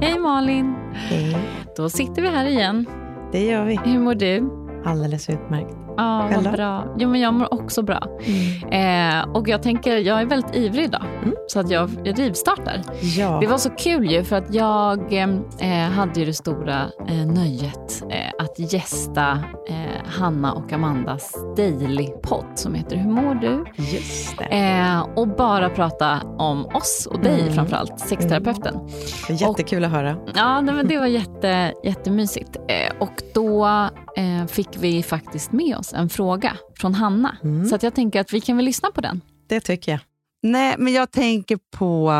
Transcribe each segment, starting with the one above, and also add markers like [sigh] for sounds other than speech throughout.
Hej Malin! Hej. Då sitter vi här igen. Det gör vi. Hur mår du? Alldeles utmärkt. Ja, vad bra. Jo, men jag mår också bra. Mm. Eh, och jag tänker, jag är väldigt ivrig idag, Mm. så att jag, jag rivstartar. Ja. Det var så kul ju, för att jag eh, hade ju det stora eh, nöjet eh, att gästa eh, Hanna och Amandas Daily-podd som heter Hur mår du? Just det. Eh, och bara prata om oss och dig Mm. framförallt, sexterapeuten. Är jättekul att höra. Ja, nej, men det var jätte, jättemysigt. Och då fick vi faktiskt med oss en fråga från Hanna. Mm. Så att jag tänker att vi kan väl lyssna på den. Det tycker jag. Nej, men jag tänker på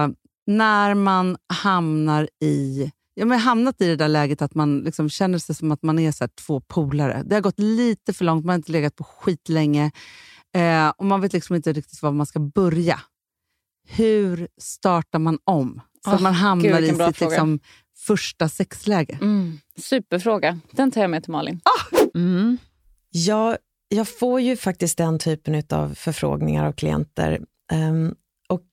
när man hamnar i Ja, men hamnat i det där läget att man liksom känner sig som att man är så här två polare. Det har gått lite för långt, man har inte legat på skit länge eh, och man vet liksom inte riktigt var man ska börja. Hur startar man om? Så att Åh, man hamnar gud, i sitt liksom, första sexläge. Superfråga. Den tar jag med till Malin. Mm. Jag, jag får ju faktiskt den typen av förfrågningar av klienter. Ehm, och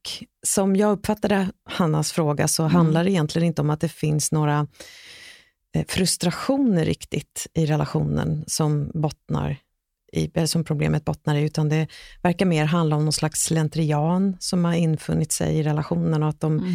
som jag uppfattade Hannas fråga så handlar det egentligen inte om att det finns några eh, frustrationer riktigt i relationen som bottnar i, eller som problemet bottnar i, utan det verkar mer handla om någon slags slentrian som har infunnit sig i relationen och att de, Mm.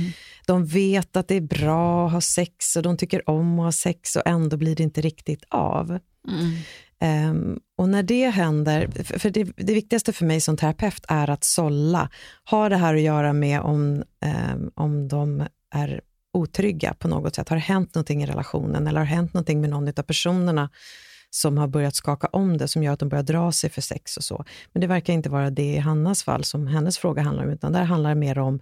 de vet att det är bra att ha sex och de tycker om att ha sex och ändå blir det inte riktigt av. Mm. Ehm, och när det händer, för, det, det viktigaste för mig som terapeut är att sålla. Har det här att göra med om, ehm, om de är otrygga på något sätt? Har det hänt någonting i relationen eller har det hänt någonting med någon av personerna som har börjat skaka om det, som gör att de börjar dra sig för sex och så. Men det verkar inte vara det i Hannas fall som hennes fråga handlar om, utan där handlar det mer om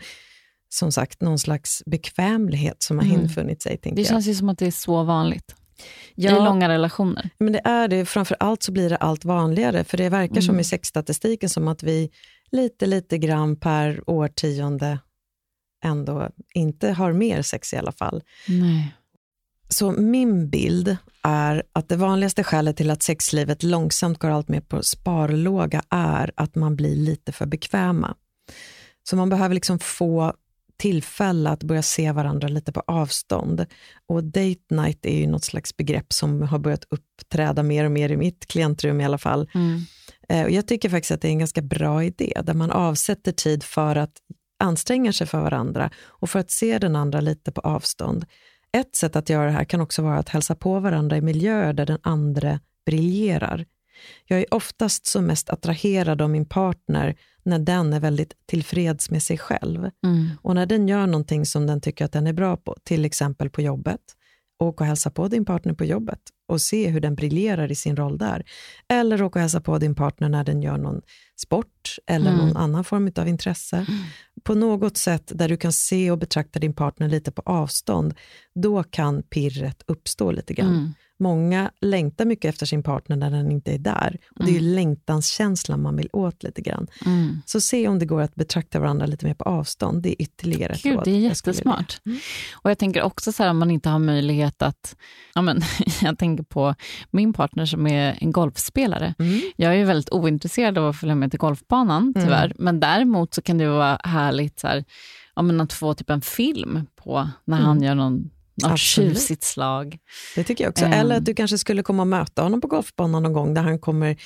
som sagt någon slags bekvämlighet som har Mm. infunnit sig. Det jag. känns ju som att det är så vanligt Ja. i långa relationer. Men det är det, framför allt så blir det allt vanligare, för det verkar som Mm. i sexstatistiken som att vi lite, lite grann per årtionde ändå inte har mer sex i alla fall. Nej. Så min bild är att det vanligaste skälet till att sexlivet långsamt går allt mer på sparlåga är att man blir lite för bekväma. Så man behöver liksom få tillfälle att börja se varandra lite på avstånd. Och date night är ju något slags begrepp som har börjat uppträda mer och mer i mitt klientrum i alla fall. Mm. Eh, Och jag tycker faktiskt att det är en ganska bra idé, där man avsätter tid för att anstränga sig för varandra och för att se den andra lite på avstånd. Ett sätt att göra det här kan också vara att hälsa på varandra i miljöer där den andra briljerar. Jag är oftast som mest attraherad av min partner när den är väldigt tillfreds med sig själv. Mm. Och när den gör någonting som den tycker att den är bra på, till exempel på jobbet, åk och hälsa på din partner på jobbet och se hur den briljerar i sin roll där. Eller åka och hälsa på din partner när den gör någon sport eller Mm. någon annan form av intresse. På något sätt där du kan se och betrakta din partner lite på avstånd, då kan pirret uppstå lite grann. Mm. Många längtar mycket efter sin partner när den inte är där. Och Det är ju längtanskänslan man vill åt lite grann. Mm. Så se om det går att betrakta varandra lite mer på avstånd. Det är ytterligare ett Gud, råd det är jag skulle ge. jättesmart. Och jag tänker också så här om man inte har möjlighet att... Ja, men, [laughs] jag tänker på min partner som är en golfspelare. Mm. Jag är ju väldigt ointresserad av att följa med till golfbanan, tyvärr. Men däremot så kan det vara härligt så här, ja, men att få typ en film på när han gör någon, Absolut. tjusigt slag. Det tycker jag också. Ehm. Eller att du kanske skulle komma och möta honom på golfbanan någon gång där han kommer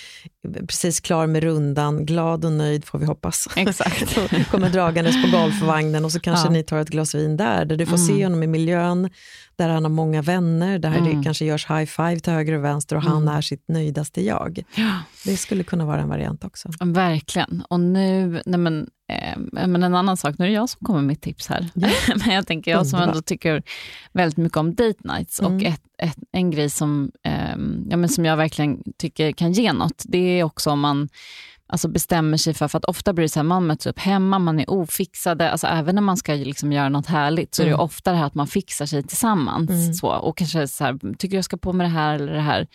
precis klar med rundan, glad och nöjd får vi hoppas. Exakt. [laughs] Kommer dragandes på golfvagnen och så kanske Ja. ni tar ett glas vin där, där du får Mm. se honom i miljön, där han har många vänner, där Mm. det kanske görs high five till höger och vänster och han är sitt nöjdaste jag. Ja. Det skulle kunna vara en variant också. Verkligen. Och nu, nej men, men en annan sak, nu är det jag som kommer med tips här. Ja. [laughs] men jag tänker, jag som ändå tycker väldigt mycket om date nights och Mm. ett, ett, en grej som, eh, ja, men som jag verkligen tycker kan ge något, det är också om man alltså bestämmer sig för, för att ofta blir det så här, man möts upp hemma, man är ofixade, alltså även när man ska liksom göra något härligt så är det Mm. ofta det här att man fixar sig tillsammans Mm. så, och kanske så här, tycker jag ska på med det här eller det här.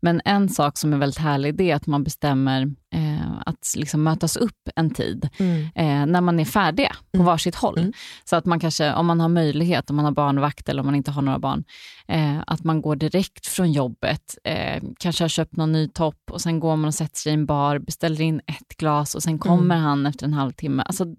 Men en sak som är väldigt härlig det är att man bestämmer eh, att liksom mötas upp en tid Mm. eh, när man är färdiga på Mm. varsitt håll. Mm. Så att man kanske, om man har möjlighet, om man har barnvakt eller om man inte har några barn, eh, att man går direkt från jobbet, eh, kanske har köpt någon ny topp och sen går man och sätter sig i en bar, beställer in ett glas och sen kommer han efter en halvtimme. Alltså, hela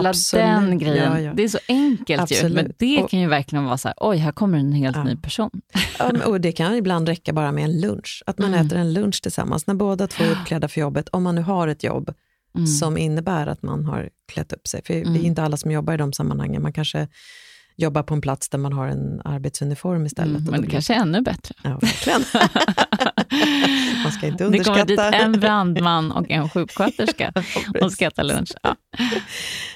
Mm. Absolut. den grejen, Ja, ja. det är så enkelt ju, Absolut. men det Och- kan ju verkligen vara så här, oj, här kommer en helt Ja. ny person. [laughs] Och det kan ibland räcka bara med en lunch. Att man Mm. äter en lunch tillsammans när båda två är uppklädda för jobbet. Om man nu har ett jobb Mm. som innebär att man har klätt upp sig. För det Mm. är inte alla som jobbar i de sammanhangen. Man kanske jobbar på en plats där man har en arbetsuniform istället. Mm, men det blir- kanske är ännu bättre. Ja, verkligen. [laughs] man ska inte Det kommer dit underskatta. en brandman och en sjuksköterska [laughs] och ska äta lunch. Ja.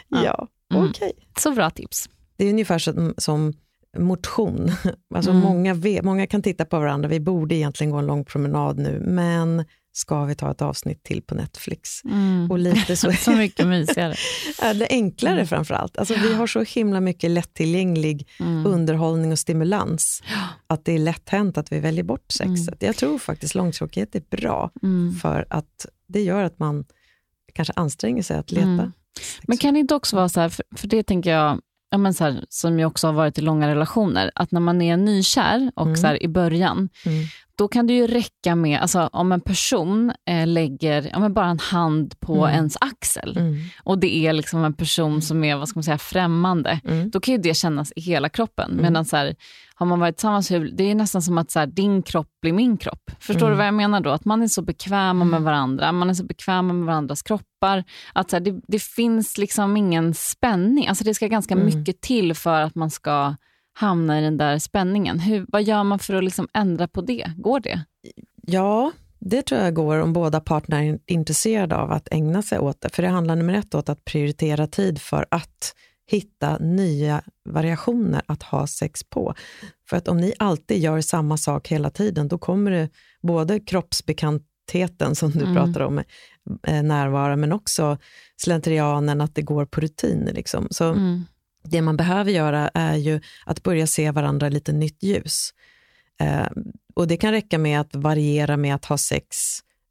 Ja, Mm. okej. Så bra tips. Det är ungefär som, som motion. Alltså Mm. många, många kan titta på varandra, vi borde egentligen gå en lång promenad nu, men ska vi ta ett avsnitt till på Netflix? Mm. Och lite så [laughs] Så mycket mysigare. [laughs] är det enklare Mm. framför allt. Alltså, vi har så himla mycket lättillgänglig Mm. underhållning och stimulans, att det är lätt hänt att vi väljer bort sexet. Jag tror faktiskt långtråkighet är bra, Mm. för att det gör att man kanske anstränger sig att leta. Mm. Men kan det inte också vara så här, för, för det tänker jag, ja men så här, som jag också har varit i långa relationer, att när man är nykär och Mm. så här, i början, Mm. Då kan det ju räcka med, alltså, om en person eh, lägger ja, men bara en hand på Mm. ens axel Mm. och det är liksom en person som är vad ska man säga, främmande, Mm. då kan ju det kännas i hela kroppen. Mm. Medan så här, har man varit tillsammans, det är nästan som att så här, din kropp blir min kropp. Förstår Mm. du vad jag menar då? Att man är så bekväma med varandra, man är så bekväma med varandras kroppar. Att så här, det, det finns liksom ingen spänning. Alltså det ska ganska Mm. mycket till för att man ska hamna i den där spänningen. Hur, vad gör man för att liksom ändra på det? Går det? Ja, det tror jag går om båda parterna är intresserade av att ägna sig åt det. För det handlar nummer ett åt att prioritera tid för att hitta nya variationer att ha sex på. För att om ni alltid gör samma sak hela tiden, då kommer det både kroppsbekantheten som du Mm. pratar om, eh, närvara, men också slentrianen, att det går på rutin. Liksom. Så Mm. Det man behöver göra är ju att börja se varandra i lite nytt ljus. Eh, och det kan räcka med att variera med att ha sex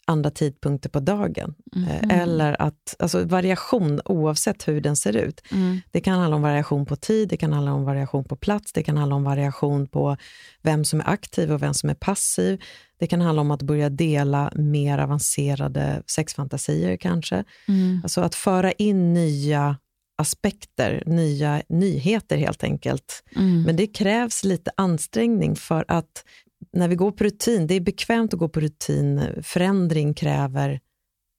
andra tidpunkter på dagen. Eh, Mhm. Eller att, alltså variation oavsett hur den ser ut. Mm. Det kan handla om variation på tid, det kan handla om variation på plats, det kan handla om variation på vem som är aktiv och vem som är passiv. Det kan handla om att börja dela mer avancerade sexfantasier kanske. Mm. Alltså att föra in nya aspekter, nya nyheter helt enkelt. Mm. Men det krävs lite ansträngning för att när vi går på rutin, det är bekvämt att gå på rutin, förändring kräver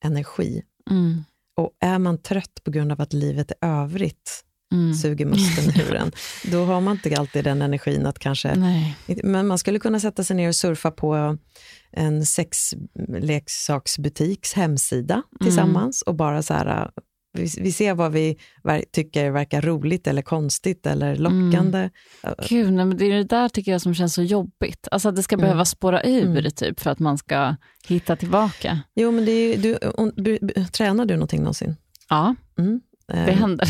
energi. Mm. Och är man trött på grund av att livet i övrigt Mm. suger musten ur en, [laughs] då har man inte alltid den energin att kanske... Nej. Men man skulle kunna sätta sig ner och surfa på en sexleksaksbutiks hemsida tillsammans och bara så här, vi, vi ser vad vi ver- tycker verkar roligt eller konstigt eller lockande. Gud, nej, men det är det där tycker jag som känns så jobbigt. Alltså att det ska Mm. behöva spåra ur Mm. typ, för att man ska hitta tillbaka. Jo, men det är, du, och, bu- tränar du någonting någonsin? Ja, Mm. Det Eh, händer.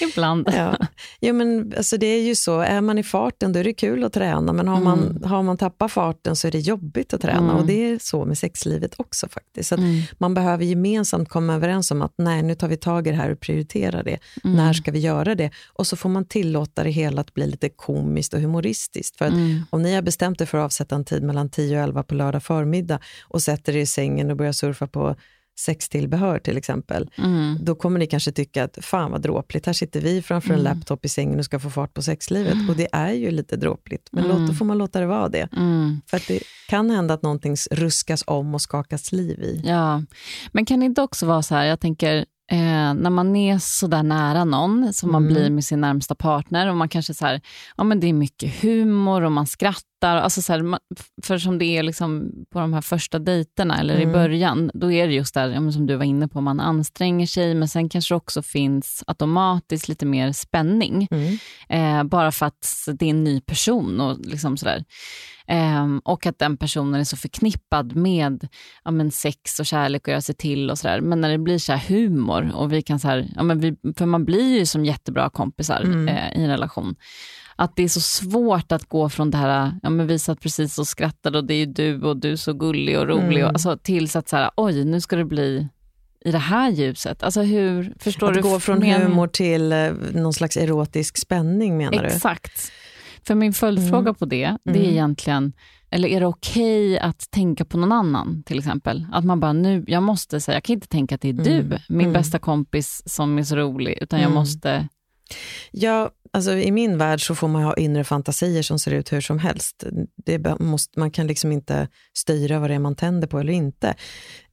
[laughs] Ibland. Ja. Jo, men alltså det är ju så, är man i farten då är det kul att träna, men har, man, Mm. har man tappat farten så är det jobbigt att träna. Mm. Och det är så med sexlivet också faktiskt. Så Mm. Man behöver gemensamt komma överens om att nej, nu tar vi tag i det här och prioriterar det. Mm. När ska vi göra det? Och så får man tillåta det hela att bli lite komiskt och humoristiskt. För att Mm. om ni har bestämt er för att avsätta en tid mellan 10 och 11 på lördag förmiddag och sätter er i sängen och börjar surfa på sextillbehör till exempel, Mm. då kommer ni kanske tycka att fan vad dråpligt, här sitter vi framför en Mm. laptop i sängen och ska få fart på sexlivet. Och det är ju lite dråpligt, men Mm. låt, då får man låta det vara det. Mm. För att det kan hända att någonting ruskas om och skakas liv i. Ja, men kan det inte också vara så här, jag tänker, eh, när man är så där nära någon som man Mm. blir med sin närmsta partner och man kanske så här, ja men det är mycket humor och man skrattar, alltså så här, för som det är liksom på de här första dejterna eller i Mm. början, då är det just där, som du var inne på, man anstränger sig men sen kanske det också finns automatiskt lite mer spänning. Mm. Eh, bara för att det är en ny person och liksom sådär. Ehm, och att den personen är så förknippad med ja, men sex och kärlek och göra sig till och sådär. Men när det blir så här humor och vi kan så här, ja, men vi, för man blir ju som jättebra kompisar Mm. eh, i en relation. Att det är så svårt att gå från det här, ja men vi satt precis och skrattade och det är du och du är så gullig och rolig, Mm. och, alltså, tills att så här, oj nu ska det bli i det här ljuset? Alltså hur, förstår att du? gå från mening? humor till eh, någon slags erotisk spänning menar du? Exakt. För min följdfråga Mm. på det, det är Mm. egentligen, eller är det okej att tänka på någon annan till exempel? Att man bara, nu, jag måste säga, jag kan inte tänka att det är du, Mm. min Mm. bästa kompis som är så rolig, utan jag Mm. måste, Ja, alltså i min värld så får man ha inre fantasier som ser ut hur som helst. Det måste, man kan liksom inte styra vad det är man tänder på eller inte.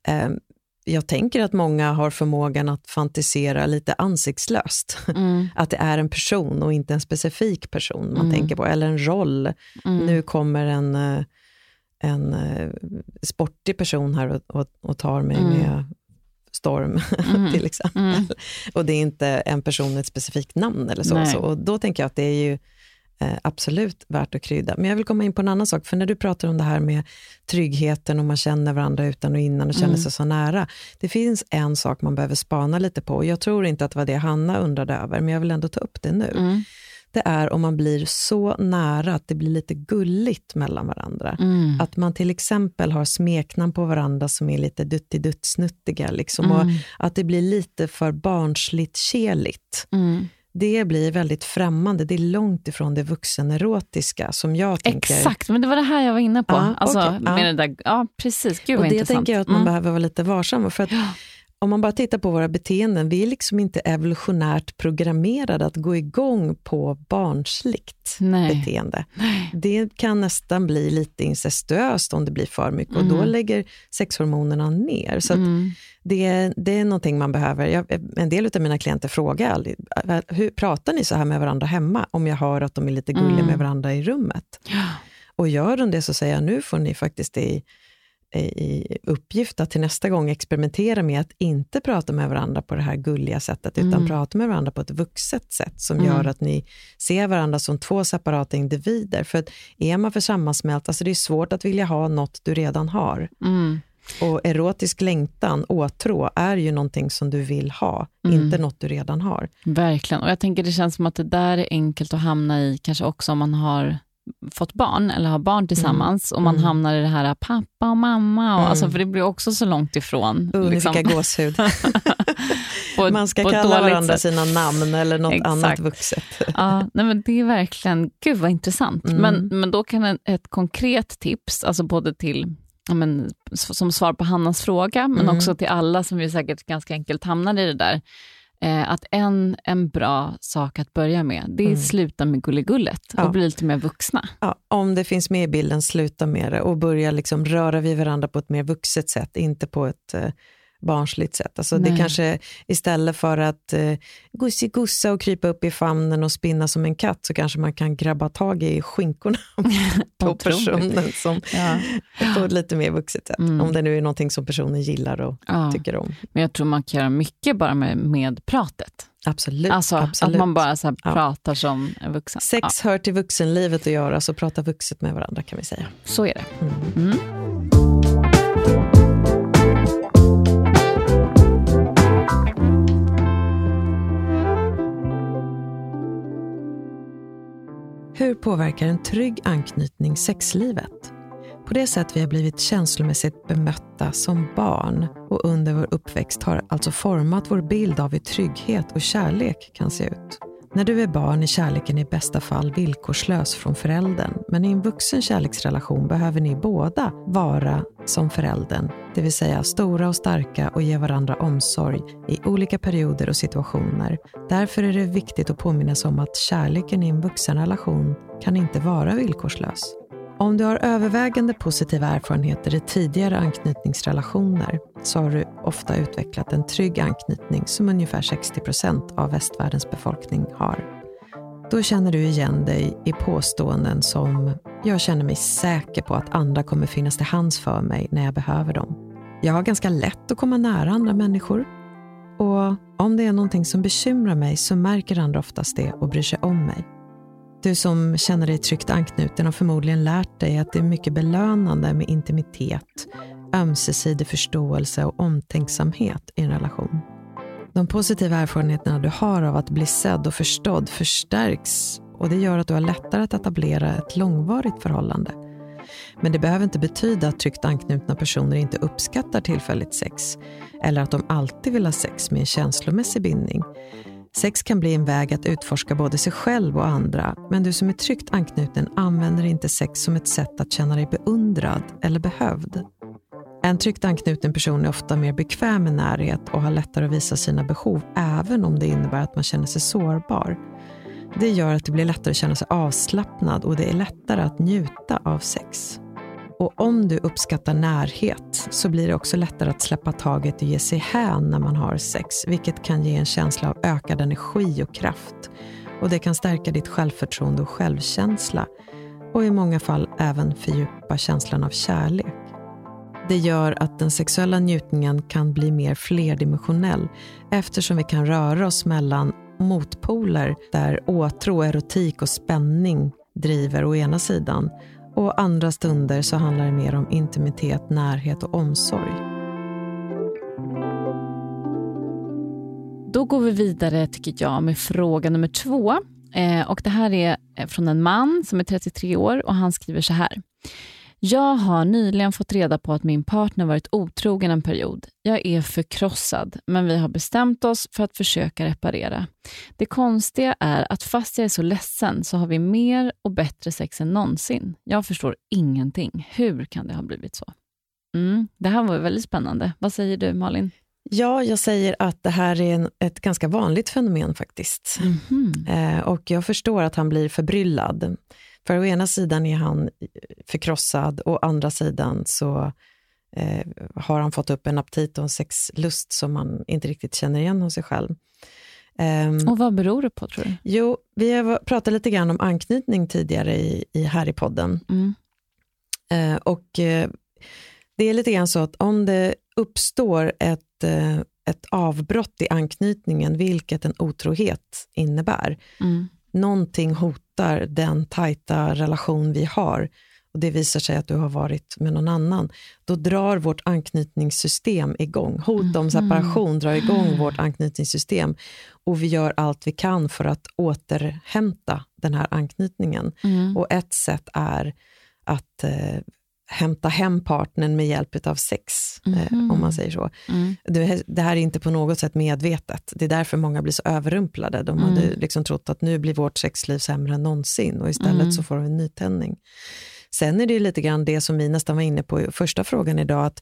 Eh, jag tänker att många har förmågan att fantisera lite ansiktslöst. mm, [laughs] Att det är en person och inte en specifik person man Mm. tänker på, eller en roll. mm, Nu kommer en, eh, en eh, sportig person här och, och, och tar mig Mm. med storm, [laughs] mm, till exempel. mm, Och det är inte en person med ett specifikt namn eller så. Nej. så och då tänker jag att det är ju eh, absolut värt att krydda. Men jag vill komma in på en annan sak, för när du pratar om det här med tryggheten och man känner varandra utan och innan och känner Mm. sig så nära. Det finns en sak man behöver spana lite på. och Jag tror inte att det var det Hanna undrade över, men jag vill ändå ta upp det nu. Det är om man blir så nära att det blir lite gulligt mellan varandra. mm, Att man till exempel har smeknamn på varandra som är lite duttiduttsnuttiga. Liksom, och mm, att det blir lite för barnsligt keligt. mm. Det blir väldigt främmande. Det är långt ifrån det vuxenerotiska som jag tänker. Exakt, men det var det här jag var inne på. Ja, alltså, ja. med det där, ja, precis. Gud och det intressant. tänker jag att man Mm. behöver vara lite varsam med. För att Ja. Om man bara tittar på våra beteenden, vi är liksom inte evolutionärt programmerade att gå igång på barnsligt Nej. beteende. Nej. Det kan nästan bli lite incestuöst om det blir för mycket och då Mm. lägger sexhormonerna ner. Så Mm. det, det är någonting man behöver. Jag, en del av mina klienter frågar aldrig, hur pratar ni så här med varandra hemma? Om jag hör att de är lite gulliga Mm. med varandra i rummet. Ja. Och gör de det så säger jag, nu får ni faktiskt i, i, uppgift att till nästa gång experimentera med att inte prata med varandra på det här gulliga sättet, utan Mm. prata med varandra på ett vuxet sätt som Mm. gör att ni ser varandra som två separata individer. För att är man för sammansmält, alltså det är svårt att vilja ha något du redan har. Mm. Och erotisk längtan, åtrå, är ju någonting som du vill ha, Mm. inte något du redan har. Verkligen. Och jag tänker det känns som att det där är enkelt att hamna i, kanske också om man har fått barn eller har barn tillsammans och man Mm. hamnar i det här pappa och mamma, och, Mm. alltså, för det blir också så långt ifrån. Uh, liksom. jag gåshud. [laughs] på Man ska kalla varandra sätt. sina namn eller något Exakt. annat vuxet. [laughs] Ja, nej men det är verkligen, gud vad intressant. Mm. Men, men då kan ett, ett konkret tips, alltså både till, ja men, som svar på Hannas fråga, men Mm. också till alla som ju säkert ganska enkelt hamnar i det där, eh, att en, en bra sak att börja med, det är Mm. sluta med gulligullet Ja. och bli lite mer vuxna. Ja, om det finns med i bilden, sluta med det och börja liksom röra vid varandra på ett mer vuxet sätt, inte på ett eh, barnsligt sätt. Alltså det kanske istället för att eh, gussigussa och krypa upp i famnen och spinna som en katt så kanske man kan grabba tag i skinkorna [laughs] på personen som, Ja. på ett lite mer vuxet sätt. Mm. Om det nu är någonting som personen gillar och Ja. tycker om. Men jag tror man kan göra mycket bara med, med pratet. Absolut. Alltså absolut. att man bara så Ja. pratar som en vuxen. Sex hör till vuxenlivet att göra, så prata vuxet med varandra kan vi säga. Så är det. Mm. Mm. Hur påverkar en trygg anknytning sexlivet? På det sätt vi har blivit känslomässigt bemötta som barn och under vår uppväxt har alltså format vår bild av hur trygghet och kärlek kan se ut. När du är barn är kärleken i bästa fall villkorslös från föräldern, men i en vuxen kärleksrelation behöver ni båda vara som föräldern, det vill säga stora och starka och ge varandra omsorg i olika perioder och situationer. Därför är det viktigt att påminna sig om att kärleken i en vuxenrelation kan inte vara villkorslös. Om du har övervägande positiva erfarenheter i tidigare anknytningsrelationer så har du ofta utvecklat en trygg anknytning som ungefär 60 procent av västvärldens befolkning har. Då känner du igen dig i påståenden som “jag känner mig säker på att andra kommer finnas till hands för mig när jag behöver dem”. “Jag har ganska lätt att komma nära andra människor” och “om det är någonting som bekymrar mig så märker andra oftast det och bryr sig om mig”. Du som känner dig tryggt anknuten har förmodligen lärt dig att det är mycket belönande med intimitet, ömsesidig förståelse och omtänksamhet i en relation. De positiva erfarenheterna du har av att bli sedd och förstådd förstärks och det gör att du har lättare att etablera ett långvarigt förhållande. Men det behöver inte betyda att tryggt anknutna personer inte uppskattar tillfälligt sex eller att de alltid vill ha sex med en känslomässig bindning. Sex kan bli en väg att utforska både sig själv och andra, men du som är tryggt anknuten använder inte sex som ett sätt att känna dig beundrad eller behövd. En tryggt anknuten person är ofta mer bekväm med närhet och har lättare att visa sina behov, även om det innebär att man känner sig sårbar. Det gör att det blir lättare att känna sig avslappnad och det är lättare att njuta av sex. Och om du uppskattar närhet så blir det också lättare att släppa taget och ge sig hän när man har sex, vilket kan ge en känsla av ökad energi och kraft. Och det kan stärka ditt självförtroende och självkänsla och i många fall även fördjupa känslan av kärlek. Det gör att den sexuella njutningen kan bli mer flerdimensionell eftersom vi kan röra oss mellan motpoler där åtrå, erotik och spänning driver å ena sidan och andra stunder så handlar det mer om intimitet, närhet och omsorg. Då går vi vidare tycker jag med fråga nummer två. Eh, och Det här är från en man som är 33 år och han skriver så här. Jag har nyligen fått reda på att min partner varit otrogen en period. Jag är förkrossad, men vi har bestämt oss för att försöka reparera. Det konstiga är att fast jag är så ledsen så har vi mer och bättre sex än någonsin. Jag förstår ingenting. Hur kan det ha blivit så? Mm, det här var väldigt spännande. Vad säger du, Malin? Ja, jag säger att det här är en, ett ganska vanligt fenomen faktiskt. Mm -hmm. eh, och jag förstår att han blir förbryllad. För å ena sidan är han förkrossad och å andra sidan så eh, har han fått upp en aptit och en sexlust som man inte riktigt känner igen hos sig själv. Um, och vad beror det på tror du? Jo, vi har pratat lite grann om anknytning tidigare i, i här i podden. Mm. Uh, och uh, det är lite grann så att om det uppstår ett, uh, ett avbrott i anknytningen, vilket en otrohet innebär, mm någonting hotar den tajta relation vi har och det visar sig att du har varit med någon annan, då drar vårt anknytningssystem igång. Hot om mhm. separation drar igång vårt anknytningssystem och vi gör allt vi kan för att återhämta den här anknytningen. Mm. Och ett sätt är att eh, hämta hem partnern med hjälp av sex, mm eh, om man mhm. säger så. Mm. Det, det, här är inte på något sätt medvetet. Det är därför många blir så överrumplade. De hade mm. liksom trott att nu blir vårt sexliv sämre än någonsin och istället mm. så får de en nytändning. Sen är det lite grann det som vi nästan var inne på i första frågan idag, att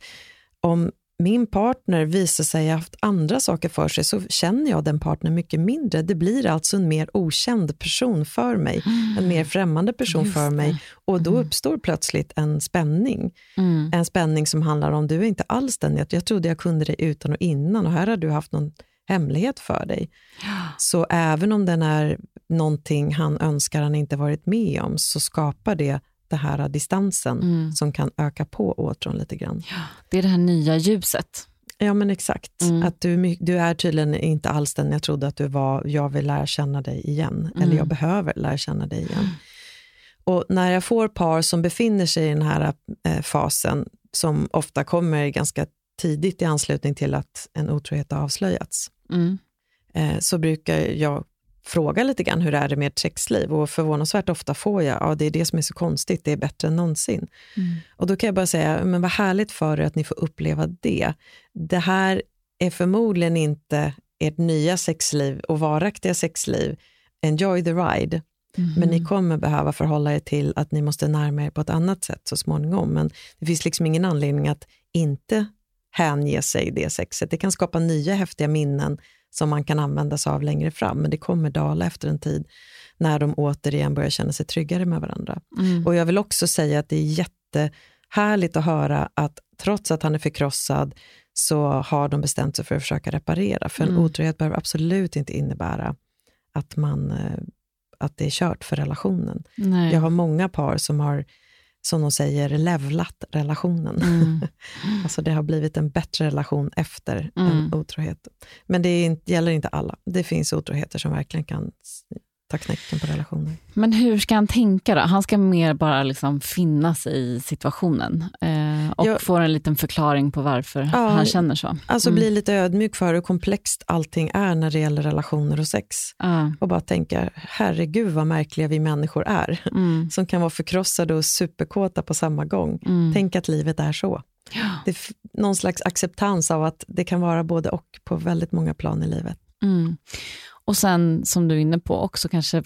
om min partner visar sig ha haft andra saker för sig så känner jag den partnern mycket mindre. Det blir alltså en mer okänd person för mig, mm. en mer främmande person Just för mig och då mm. uppstår plötsligt en spänning. Mm. En spänning som handlar om, du är inte alls den jag, jag trodde jag kunde dig utan och innan och här har du haft någon hemlighet för dig. Ja. Så även om den är någonting han önskar han inte varit med om så skapar det den här distansen mm. som kan öka på åtrån lite grann. Ja, det är det här nya ljuset. Ja men exakt. Mm. Att du, du är tydligen inte alls den jag trodde att du var. Jag vill lära känna dig igen. Mm. Eller jag behöver lära känna dig igen. Och när jag får par som befinner sig i den här eh, fasen, som ofta kommer ganska tidigt i anslutning till att en otrohet har avslöjats, mm. eh, så brukar jag fråga lite grann hur är det med ert sexliv och förvånansvärt ofta får jag, ja det är det som är så konstigt, det är bättre än någonsin. Mm. Och då kan jag bara säga, men vad härligt för er att ni får uppleva det. Det här är förmodligen inte ert nya sexliv och varaktiga sexliv. Enjoy the ride. Mm. Men ni kommer behöva förhålla er till att ni måste närma er på ett annat sätt så småningom. Men det finns liksom ingen anledning att inte hänge sig det sexet. Det kan skapa nya häftiga minnen som man kan använda sig av längre fram, men det kommer dala efter en tid när de återigen börjar känna sig tryggare med varandra. Mm. Och jag vill också säga att det är jättehärligt att höra att trots att han är förkrossad så har de bestämt sig för att försöka reparera. För en mm. otrohet behöver absolut inte innebära att, man, eh, att det är kört för relationen. Nej. Jag har många par som har som de säger, levlat relationen. Mm. [laughs] alltså det har blivit en bättre relation efter mm. en otrohet. Men det inte, gäller inte alla. Det finns otroheter som verkligen kan ta knäcken på relationen. Men hur ska han tänka då? Han ska mer bara liksom finnas i situationen. Eh, och Jag- får en liten förklaring på varför Ja, han känner så. Alltså Mm. bli lite ödmjuk för hur komplext allting är när det gäller relationer och sex. Ja. Och bara tänka, herregud vad märkliga vi människor är. Mm. Som kan vara förkrossade och superkåta på samma gång. Mm. Tänk att livet är så. Ja. Det är någon slags acceptans av att det kan vara både och på väldigt många plan i livet. Mm. Och sen, som du är inne på, också kanske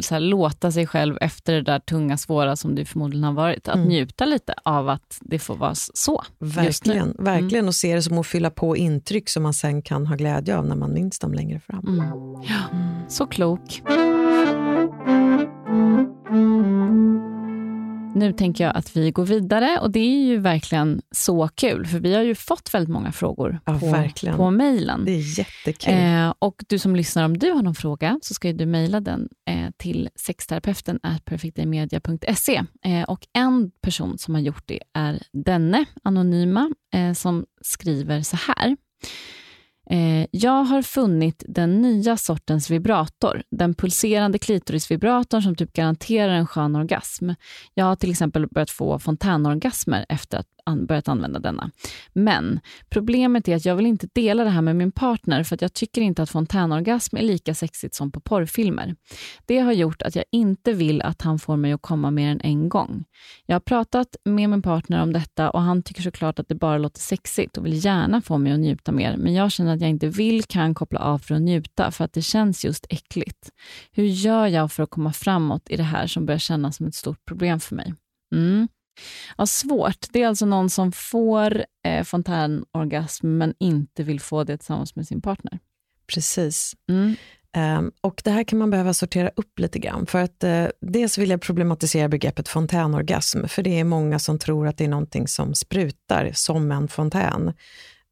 så här, låta sig själv efter det där tunga, svåra som du förmodligen har varit, att Mm. njuta lite av att det får vara så. nu. Mm. Verkligen, verkligen och se det som att fylla på intryck som man sen kan ha glädje av när man minns dem längre fram. Mm. Ja, så klok. Nu tänker jag att vi går vidare och det är ju verkligen så kul, för vi har ju fått väldigt många frågor Ja, på, verkligen. på mejlen. Det är jättekul. Eh, och du som lyssnar, om du har någon fråga så ska du mejla den eh, till sexterapeuten perfectdaymedia.se. Eh, och en person som har gjort det är denne, anonyma, eh, som skriver så här. Eh, jag har funnit den nya sortens vibrator, den pulserande klitorisvibratorn som typ garanterar en skön orgasm. Jag har till exempel börjat få fontänorgasmer efter att an- börjat använda denna. Men problemet är att jag vill inte dela det här med min partner för att jag tycker inte att fontänorgasm är lika sexigt som på porrfilmer. Det har gjort att jag inte vill att han får mig att komma mer än en gång. Jag har pratat med min partner om detta och han tycker såklart att det bara låter sexigt och vill gärna få mig att njuta mer, men jag känner att jag inte vill, kan koppla av för att njuta för att det känns just äckligt. Hur gör jag för att komma framåt i det här som börjar kännas som ett stort problem för mig? Mm. Ja, svårt. Det är alltså någon som får eh, fontänorgasm men inte vill få det tillsammans med sin partner. Precis. Mm. Ehm, och det här kan man behöva sortera upp lite grann. För att uh, dels vill jag problematisera begreppet fontänorgasm, för det är många som tror att det är någonting som sprutar som en fontän.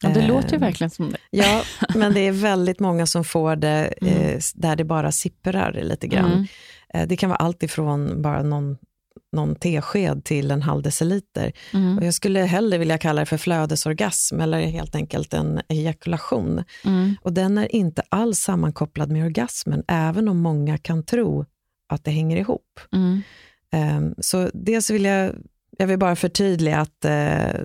Ja, det Ehm, låter ju verkligen som det. Ja, [laughs] men det är väldigt många som får det eh, där det bara sipprar lite grann. Mm. Eh, det kan vara allt ifrån bara någon, någon tesked till en halv deciliter. Mm. Och jag skulle hellre vilja kalla det för flödesorgasm eller helt enkelt en ejakulation. Mm. Och den är inte alls sammankopplad med orgasmen, även om många kan tro att det hänger ihop. Mm. Ehm, så dels vill jag, jag vill bara förtydliga att eh,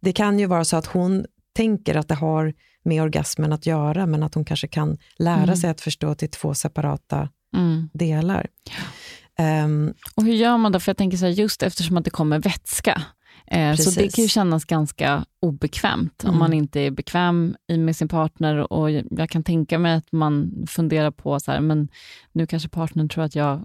det kan ju vara så att hon tänker att det har med orgasmen att göra, men att hon kanske kan lära Mm. sig att förstå till två separata Mm. delar. Ehm, Och hur gör man då? För jag tänker så här, just eftersom att det kommer vätska, eh, så det kan ju kännas ganska obekvämt om Mm. man inte är bekväm med sin partner. Och jag kan tänka mig att man funderar på, så här, men nu kanske partnern tror att jag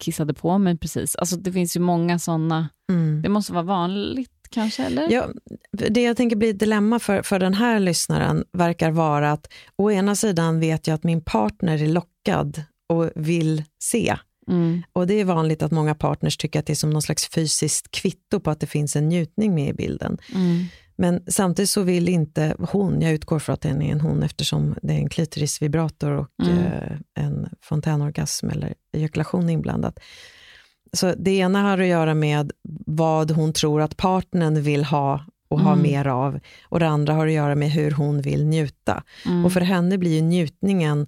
kissade på mig precis. Alltså det finns ju många sådana, mm. det måste vara vanligt kanske, eller? Ja, det jag tänker blir ett dilemma för, för den här lyssnaren verkar vara att å ena sidan vet jag att min partner är lockad och vill se. Mm. Och det är vanligt att många partners tycker att det är som någon slags fysiskt kvitto på att det finns en njutning med i bilden. Mm. Men samtidigt så vill inte hon, jag utgår från att det är en hon eftersom det är en klitorisvibrator och Mm. eh, en fontänorgasm eller ejakulation inblandat. Så det ena har att göra med vad hon tror att partnern vill ha och ha Mm. mer av. Och det andra har att göra med hur hon vill njuta. Mm. Och för henne blir ju njutningen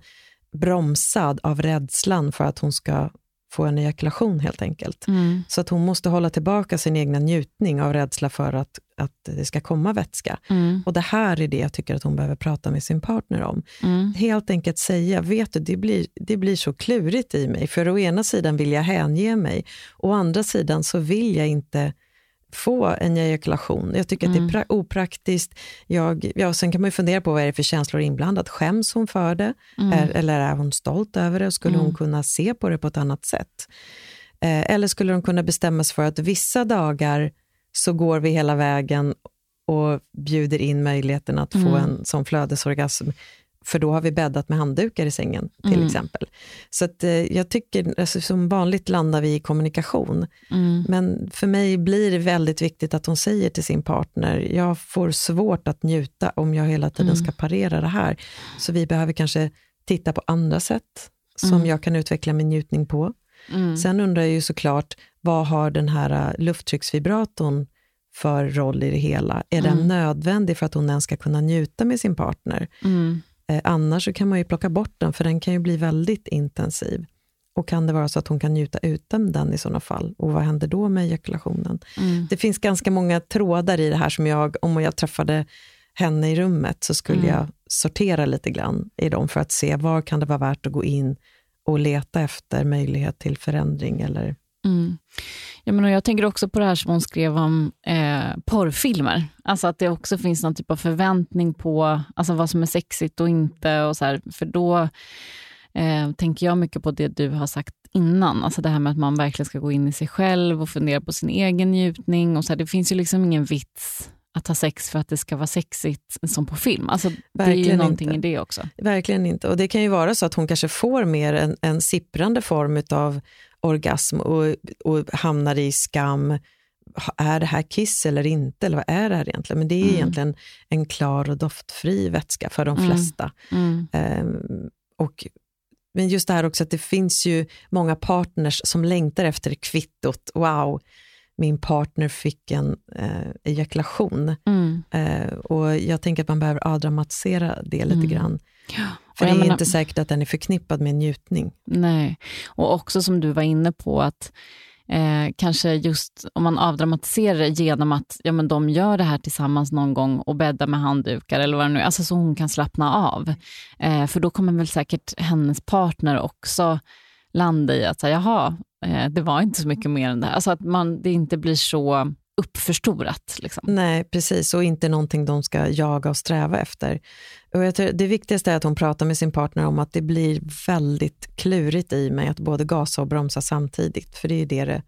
bromsad av rädslan för att hon ska få en ejakulation helt enkelt. Mm. Så att hon måste hålla tillbaka sin egna njutning av rädsla för att, att det ska komma vätska. Mm. Och det här är det jag tycker att hon behöver prata med sin partner om. Mm. Helt enkelt säga, vet du, det blir, det blir så klurigt i mig. För å ena sidan vill jag hänge mig, å andra sidan så vill jag inte få en ejakulation. Jag tycker att det är pra- opraktiskt. Jag, ja, sen kan man ju fundera på vad är det för känslor inblandat. Skäms hon för det? Mm. Är, eller är hon stolt över det? Och skulle hon Mm. kunna se på det på ett annat sätt? Eh, eller skulle hon kunna bestämma sig för att vissa dagar så går vi hela vägen och bjuder in möjligheten att få Mm. en sån flödesorgasm. För då har vi bäddat med handdukar i sängen till Mm. exempel. Så att, eh, jag tycker, alltså, som vanligt landar vi i kommunikation. Mm. Men för mig blir det väldigt viktigt att hon säger till sin partner, jag får svårt att njuta om jag hela tiden Mm. ska parera det här. Så vi behöver kanske titta på andra sätt som Mm. jag kan utveckla min njutning på. Mm. Sen undrar jag ju såklart, vad har den här äh, lufttrycksvibratorn för roll i det hela? Är Mm. den nödvändig för att hon ens ska kunna njuta med sin partner? Mm. Eh, annars så kan man ju plocka bort den, för den kan ju bli väldigt intensiv. Och kan det vara så att hon kan njuta utan den i sådana fall? Och vad händer då med ejakulationen? Mm. Det finns ganska många trådar i det här som jag, om jag träffade henne i rummet, så skulle Mm. jag sortera lite grann i dem för att se var kan det vara värt att gå in och leta efter möjlighet till förändring. Eller, Mm. Ja, men jag tänker också på det här som hon skrev om eh, porrfilmer. Alltså att det också finns någon typ av förväntning på alltså vad som är sexigt och inte. Och så här, för då eh, tänker jag mycket på det du har sagt innan. Alltså det här med att man verkligen ska gå in i sig själv och fundera på sin egen njutning. Och så här, det finns ju liksom ingen vits att ha sex för att det ska vara sexigt som på film. Alltså, det är ju någonting inte. i det också. verkligen inte. Och det kan ju vara så att hon kanske får mer en, en sipprande form av orgasm och, och hamnar i skam. Är det här kiss eller inte? Eller vad är det här egentligen? Men det är Mm. egentligen en klar och doftfri vätska för de Mm. flesta. Mm. Ehm, och, men just det här också att det finns ju många partners som längtar efter kvittot. Wow, min partner fick en eh, ejakulation. Mm. Eh, och jag tänker att man behöver avdramatisera det lite Mm. grann. Ja. För det är menar- inte säkert att den är förknippad med njutning. Nej, och också som du var inne på att eh, kanske just om man avdramatiserar det genom att ja, men de gör det här tillsammans någon gång och bäddar med handdukar eller vad det nu är, alltså så hon kan slappna av. Eh, för då kommer väl säkert hennes partner också landa i att säga, jaha, eh, det var inte så mycket mer än det här. Alltså att man, det inte blir så uppförstorat. Liksom. Nej, precis. Och inte någonting de ska jaga och sträva efter. Och jag tror, det viktigaste är att hon pratar med sin partner om att det blir väldigt klurigt i mig att både gasa och bromsa samtidigt. För det är det det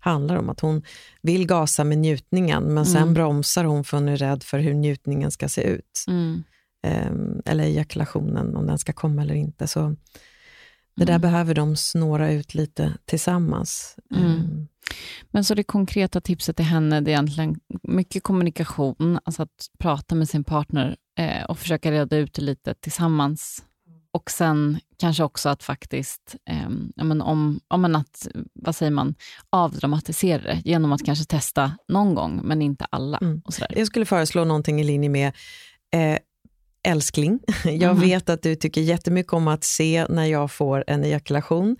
handlar om. Att hon vill gasa med njutningen, men sen Mm. bromsar hon för hon är rädd för hur njutningen ska se ut. Mm. Ehm, eller ejakulationen, om den ska komma eller inte. Så det där Mm. behöver de snåra ut lite tillsammans. Mm. Men så det konkreta tipset till henne det är egentligen mycket kommunikation, alltså att prata med sin partner eh, och försöka reda ut det lite tillsammans. Och sen kanske också att faktiskt, eh, ja, men om, om man att, vad säger man, avdramatisera det genom att kanske testa någon gång, men inte alla. Mm. Och sådär. Jag skulle föreslå någonting i linje med eh, älskling, [laughs] jag Mhm. vet att du tycker jättemycket om att se när jag får en ejakulation.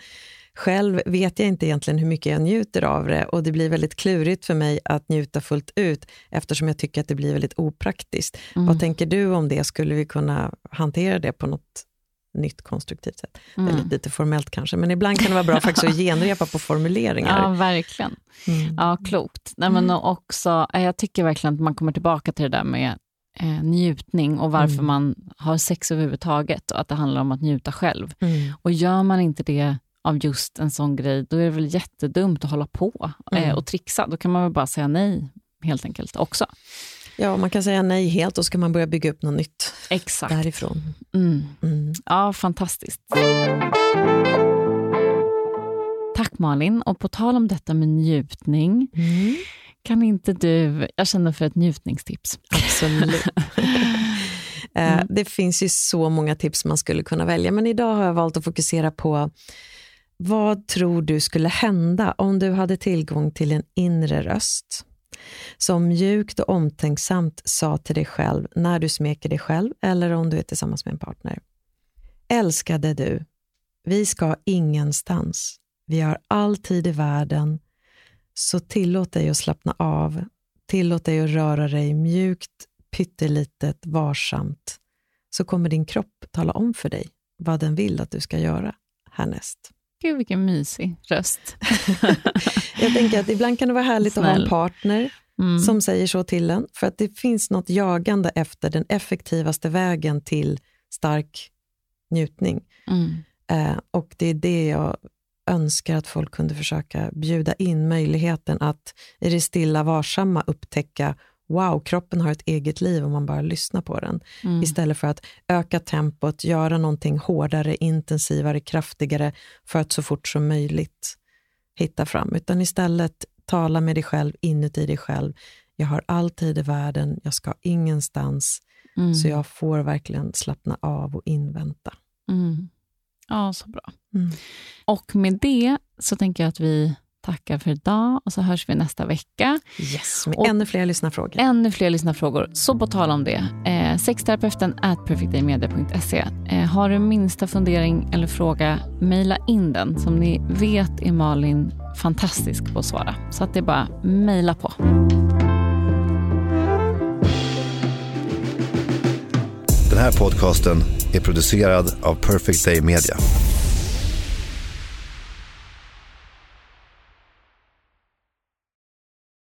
Själv vet jag inte egentligen hur mycket jag njuter av det och det blir väldigt klurigt för mig att njuta fullt ut eftersom jag tycker att det blir väldigt opraktiskt. Mm. Vad tänker du om det? Skulle vi kunna hantera det på något nytt konstruktivt sätt? Det är Mm. lite, lite formellt kanske, men ibland kan det vara bra faktiskt [laughs] att genrepa på formuleringar. Ja, verkligen. Mm. Ja, klokt. Nej, men och också, eh, jag tycker verkligen att man kommer tillbaka till det där med eh, njutning och varför Mm. man har sex överhuvudtaget och att det handlar om att njuta själv. Mm. Och gör man inte det av just en sån grej, då är det väl jättedumt att hålla på eh, Mm. och trixa. Då kan man väl bara säga nej helt enkelt också. Ja, man kan säga nej helt och så kan man börja bygga upp något nytt Exakt. därifrån. Mm. Mm. Ja, fantastiskt. Tack Malin. Och på tal om detta med njutning, Mm. kan inte du, jag känner för ett njutningstips. Absolut. [laughs] Eh, Mm. Det finns ju så många tips man skulle kunna välja, men idag har jag valt att fokusera på vad tror du skulle hända om du hade tillgång till en inre röst som mjukt och omtänksamt sa till dig själv när du smeker dig själv eller om du är tillsammans med en partner. Älskade du, vi ska ingenstans. Vi har all tid i världen, så tillåt dig att slappna av. Tillåt dig att röra dig mjukt, pyttelitet, varsamt. Så kommer din kropp tala om för dig vad den vill att du ska göra härnäst. Gud vilken mysig röst. [laughs] Jag tänker att ibland kan det vara härligt att ha en Snäll. partner Mm. som säger så till en, för att det finns något jagande efter den effektivaste vägen till stark njutning. Mm. Eh, och det är det jag önskar att folk kunde försöka bjuda in möjligheten att i det stilla varsamma upptäcka wow, kroppen har ett eget liv om man bara lyssnar på den. Mm. Istället för att öka tempot, göra någonting hårdare, intensivare, kraftigare för att så fort som möjligt hitta fram. Utan istället tala med dig själv inuti dig själv. Jag har all tid i världen, jag ska ingenstans, Mm. så jag får verkligen slappna av och invänta. Mm. Ja, så bra. Mm. Och med det så tänker jag att vi tackar för idag och så hörs vi nästa vecka. Yes, med Och- ännu fler lyssnarfrågor. Ännu fler lyssnarfrågor. Så på tal om det, eh, sexterapeuten at perfectdaymedia.se. Eh, har du minsta fundering eller fråga, mejla in den. Som ni vet är Malin fantastisk på att svara. Så att det är bara mejla på. Den här podcasten är producerad av Perfect Day Media.